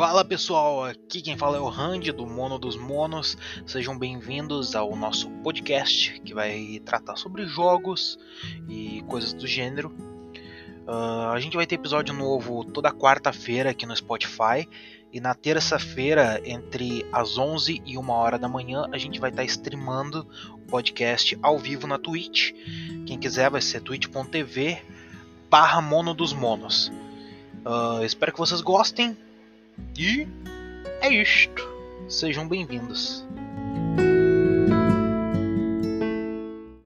Fala pessoal, aqui quem fala é o Randy do Mono dos Monos. Sejam bem-vindos ao nosso podcast que vai tratar sobre jogos e coisas do gênero. Uh, a gente vai ter episódio novo toda quarta-feira aqui no Spotify e na terça-feira, entre as 11 e 1 hora da manhã, a gente vai estar streamando o podcast ao vivo na Twitch. Quem quiser vai ser twitch.tv barra Mono dos Monos. Uh, espero que vocês gostem. E é isto. Sejam bem-vindos.